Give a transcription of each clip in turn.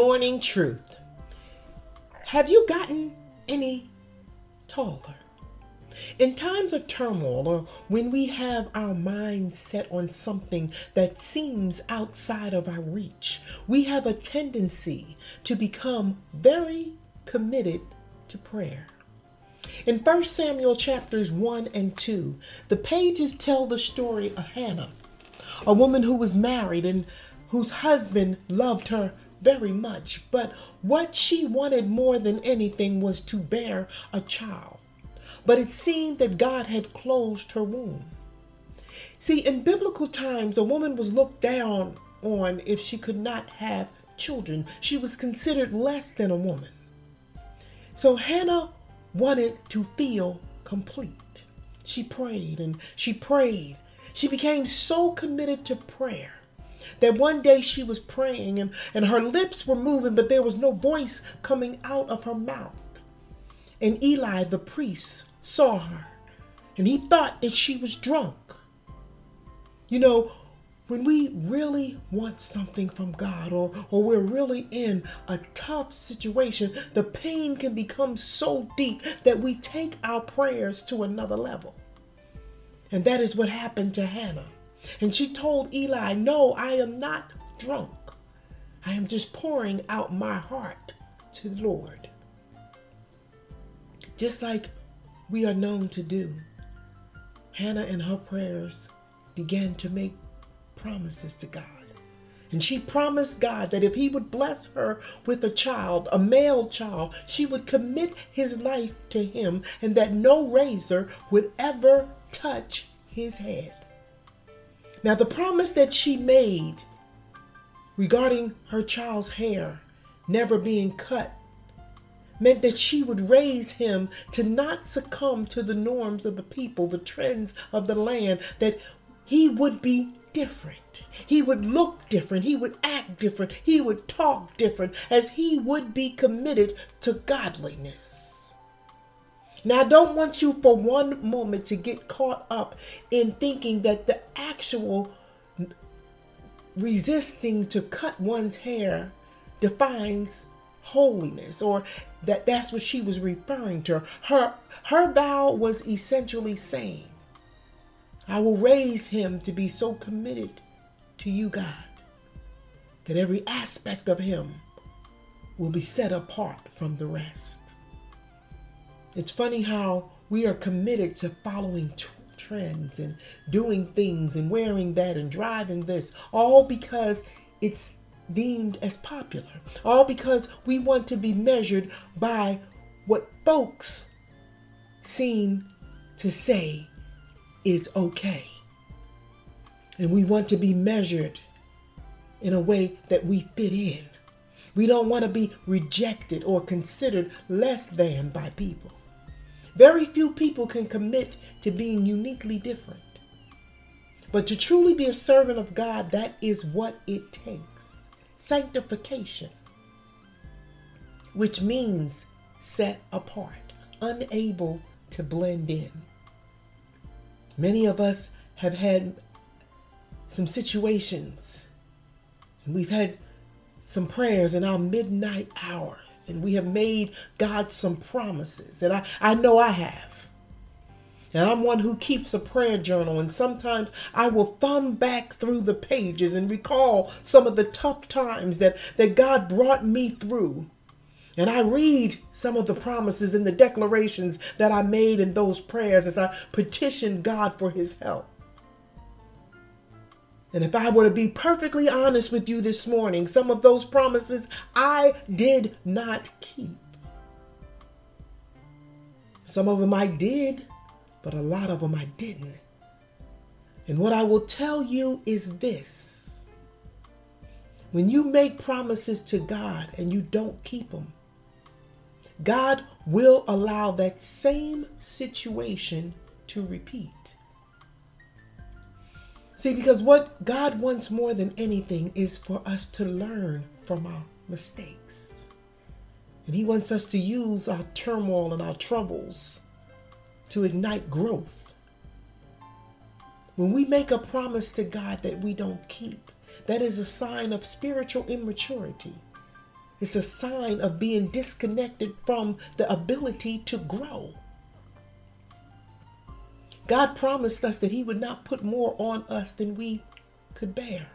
morning truth. Have you gotten any taller? In times of turmoil or when we have our minds set on something that seems outside of our reach, we have a tendency to become very committed to prayer. In 1 Samuel chapters 1 and 2, the pages tell the story of Hannah, a woman who was married and whose husband loved her very much, but what she wanted more than anything was to bear a child. But it seemed that God had closed her womb. See, in biblical times, a woman was looked down on if she could not have children. She was considered less than a woman. So Hannah wanted to feel complete. She prayed and she prayed. She became so committed to prayer that one day she was praying and, and her lips were moving, but there was no voice coming out of her mouth. And Eli, the priest, saw her and he thought that she was drunk. You know, when we really want something from God or, or we're really in a tough situation, the pain can become so deep that we take our prayers to another level. And that is what happened to Hannah. And she told Eli, No, I am not drunk. I am just pouring out my heart to the Lord. Just like we are known to do, Hannah in her prayers began to make promises to God. And she promised God that if he would bless her with a child, a male child, she would commit his life to him and that no razor would ever touch his head. Now, the promise that she made regarding her child's hair never being cut meant that she would raise him to not succumb to the norms of the people, the trends of the land, that he would be different. He would look different. He would act different. He would talk different as he would be committed to godliness. Now, I don't want you for one moment to get caught up in thinking that the actual resisting to cut one's hair defines holiness or that that's what she was referring to. Her her vow was essentially saying I will raise him to be so committed to you, God, that every aspect of him will be set apart from the rest. It's funny how we are committed to following t- trends and doing things and wearing that and driving this, all because it's deemed as popular, all because we want to be measured by what folks seem to say is okay. And we want to be measured in a way that we fit in. We don't want to be rejected or considered less than by people. Very few people can commit to being uniquely different. But to truly be a servant of God, that is what it takes sanctification, which means set apart, unable to blend in. Many of us have had some situations, and we've had some prayers in our midnight hours, and we have made God some promises. And I, I know I have. And I'm one who keeps a prayer journal, and sometimes I will thumb back through the pages and recall some of the tough times that, that God brought me through. And I read some of the promises and the declarations that I made in those prayers as I petitioned God for his help. And if I were to be perfectly honest with you this morning, some of those promises I did not keep. Some of them I did, but a lot of them I didn't. And what I will tell you is this when you make promises to God and you don't keep them, God will allow that same situation to repeat. See, because what God wants more than anything is for us to learn from our mistakes. And He wants us to use our turmoil and our troubles to ignite growth. When we make a promise to God that we don't keep, that is a sign of spiritual immaturity. It's a sign of being disconnected from the ability to grow. God promised us that He would not put more on us than we could bear.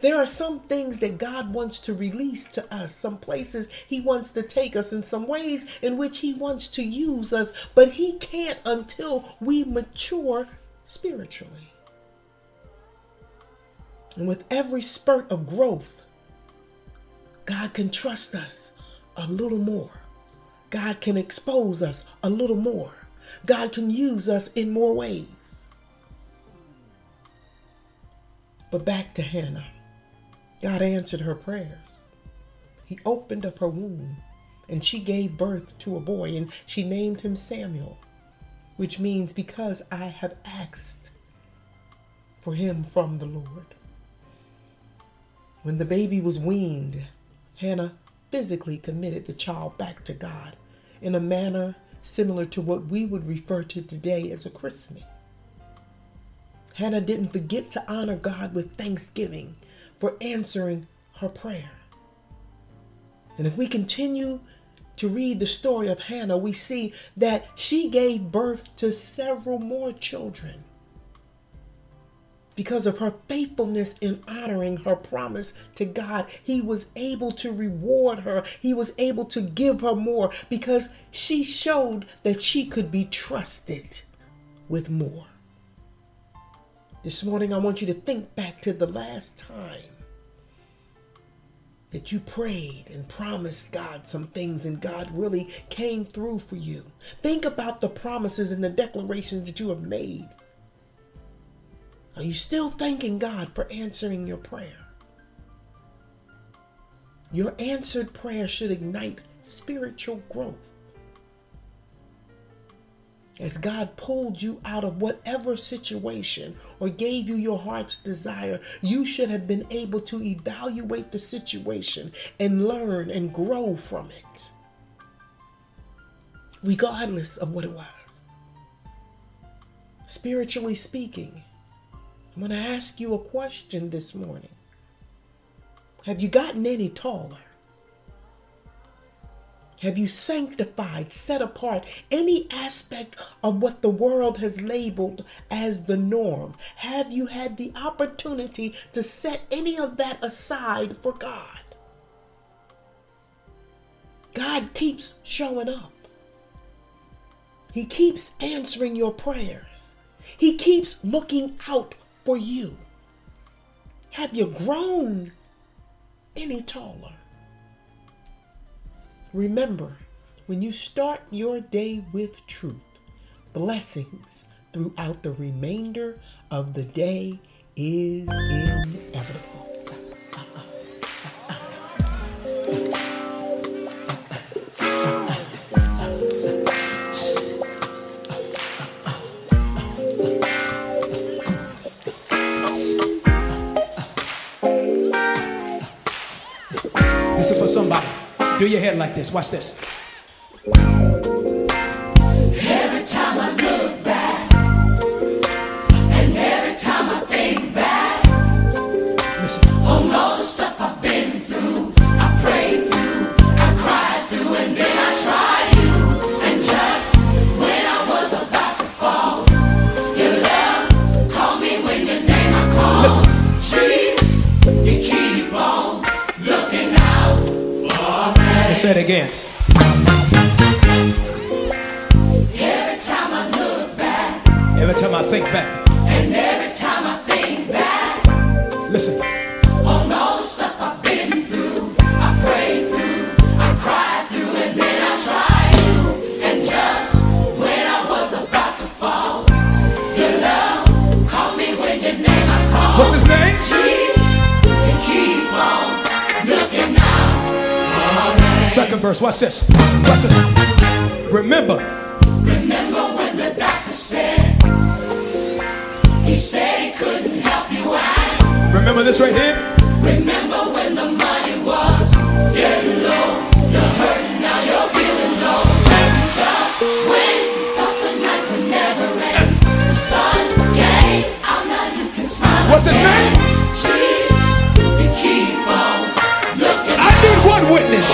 There are some things that God wants to release to us, some places He wants to take us, in some ways in which He wants to use us, but He can't until we mature spiritually. And with every spurt of growth, God can trust us a little more. God can expose us a little more. God can use us in more ways. But back to Hannah. God answered her prayers. He opened up her womb and she gave birth to a boy and she named him Samuel, which means because I have asked for him from the Lord. When the baby was weaned, Hannah physically committed the child back to God in a manner similar to what we would refer to today as a christening. Hannah didn't forget to honor God with thanksgiving for answering her prayer. And if we continue to read the story of Hannah, we see that she gave birth to several more children. Because of her faithfulness in honoring her promise to God, He was able to reward her. He was able to give her more because she showed that she could be trusted with more. This morning, I want you to think back to the last time that you prayed and promised God some things and God really came through for you. Think about the promises and the declarations that you have made. Are you still thanking God for answering your prayer? Your answered prayer should ignite spiritual growth. As God pulled you out of whatever situation or gave you your heart's desire, you should have been able to evaluate the situation and learn and grow from it, regardless of what it was. Spiritually speaking, I'm going to ask you a question this morning. Have you gotten any taller? Have you sanctified, set apart any aspect of what the world has labeled as the norm? Have you had the opportunity to set any of that aside for God? God keeps showing up. He keeps answering your prayers. He keeps looking out for you. Have you grown any taller? Remember, when you start your day with truth, blessings throughout the remainder of the day is inevitable. Do your head like this. Watch this. Think back. and every time I think back. Listen. On all the stuff I've been through, I prayed through, I cried through, and then I tried you. And just when I was about to fall, your love called me when your name I called. What's his name? Jesus, you keep on looking out. Second verse. Watch this. Watch this. Remember said he couldn't help you out. Remember this right here? Remember when the money was getting low. You're hurting now, you're feeling low. Just when you thought the night would never end, the sun came out. Now you can smile. What's his name? Jesus, you keep on looking. I need one witness.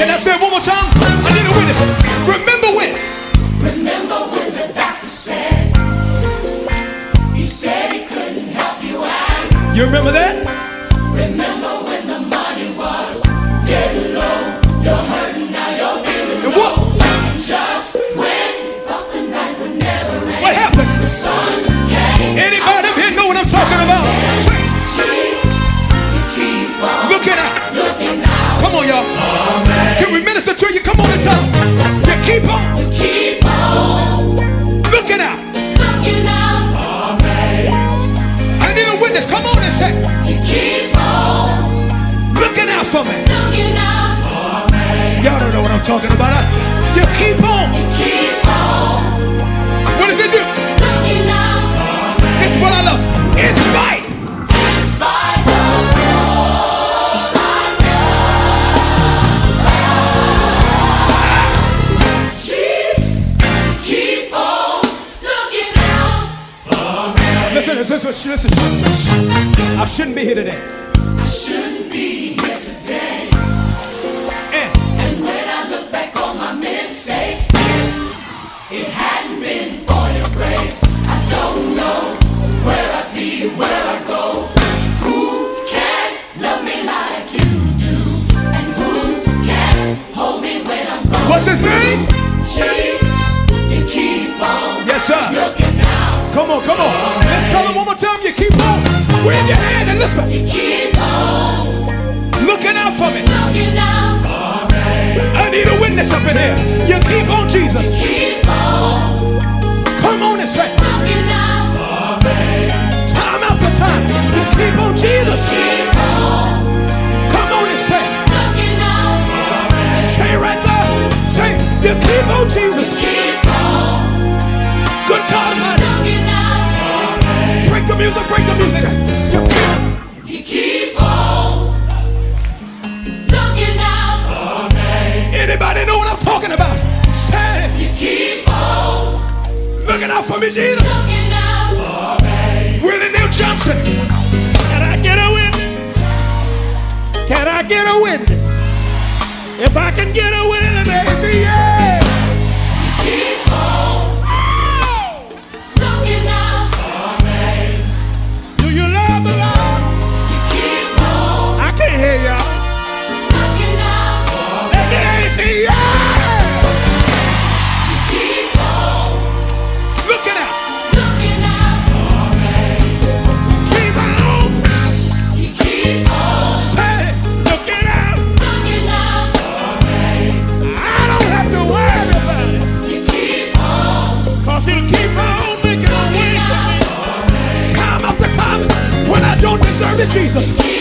Can I say it one more time? I need a witness. Remember. You remember that? Remember when the money was getting low? You're hurting, now you're feeling And what? just when you thought the night would never end. What happened? The sun came. Anybody up here know what I'm talking about? Jesus, you keep on Looking out. looking out. Come on, y'all. Can we minister to you? Come on and tell them. You keep on You keep on looking out. looking out. I need a witness. Come on and say, You keep on looking out for me. looking out. Y'all don't know what I'm talking about. You keep on. You keep on What does it do? looking out. This is what I love. In spite. Listen, listen. I shouldn't be here today. I shouldn't be here today. And And when I look back on my mistakes, it hadn't been for your grace. I don't know where I'd be, where I Wave your hand and listen. You keep on Looking out for me. looking out. I need a witness up in here. You keep on, Jesus. Keep for me, Jesus. Willie Neal Johnson. Can I get a witness? Can I get a witness? If I can get a witness, me yeah. Do you love the Lord? You I can't hear y'all. Let me yeah. Jesus.